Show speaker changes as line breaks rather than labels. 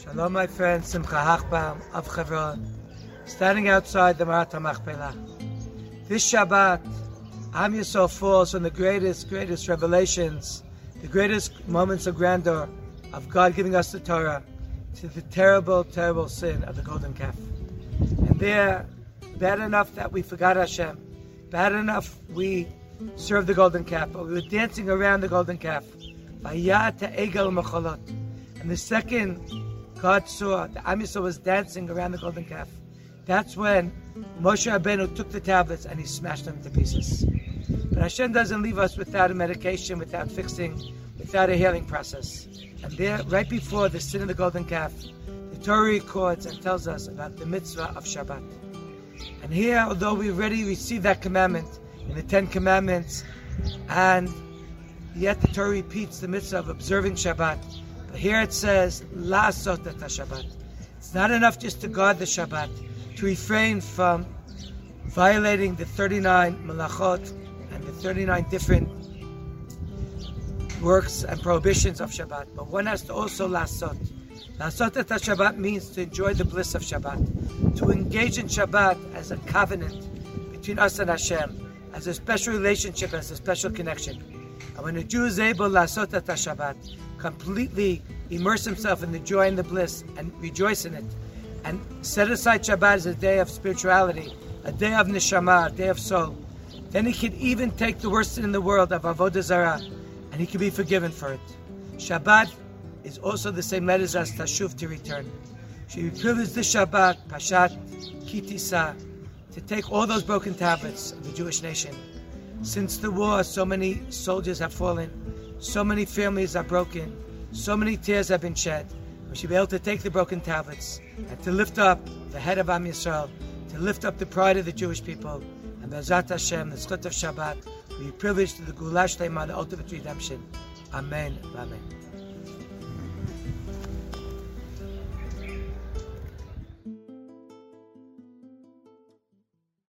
Shalom, my friend Simcha Hochbaum of Chevron, standing outside the Maarat HaMachpelah. This Shabbat, Am Yisrael falls on the greatest, greatest revelations, the greatest moments of grandeur of God giving us the Torah, to the terrible, terrible sin of the golden calf. And there, bad enough that we forgot Hashem, bad enough we served the golden calf, but we were dancing around the golden calf. And the second God saw the Am Yisrael was dancing around the golden calf. That's when Moshe Rabbeinu took the tablets and he smashed them to pieces. But Hashem doesn't leave us without a medication, without fixing, without a healing process. And there, right before the sin of the golden calf, the Torah records and tells us about the mitzvah of Shabbat. And here, although we already received that commandment in the Ten Commandments, and yet the Torah repeats the mitzvah of observing Shabbat, here it says, Laasot et Shabbat. It's not enough just to guard the Shabbat, to refrain from violating the 39 melachot and the 39 different works and prohibitions of Shabbat. But one has to also lasot. Lasot et Shabbat means to enjoy the bliss of Shabbat, to engage in Shabbat as a covenant between us and Hashem, as a special relationship, as a special connection. And when a Jew is able lasot et Shabbat, completely immerse himself in the joy and the bliss and rejoice in it, and set aside Shabbat as a day of spirituality, a day of neshama, a day of soul, then he can even take the worst sin in the world of avodah zarah, and he can be forgiven for it. Shabbat is also the same letters as tashuv to return. She privileged this Shabbat, Pashat Kitisa, to take all those broken tablets of the Jewish nation. Since the war, so many soldiers have fallen, so many families are broken, so many tears have been shed. We should be able to take the broken tablets and to lift up the head of Am Yisrael, to lift up the pride of the Jewish people, and B'ezrat Hashem, the Zchut of Shabbat, we be privileged to the Geulah Shleimah, the ultimate redemption. Amen. Amen.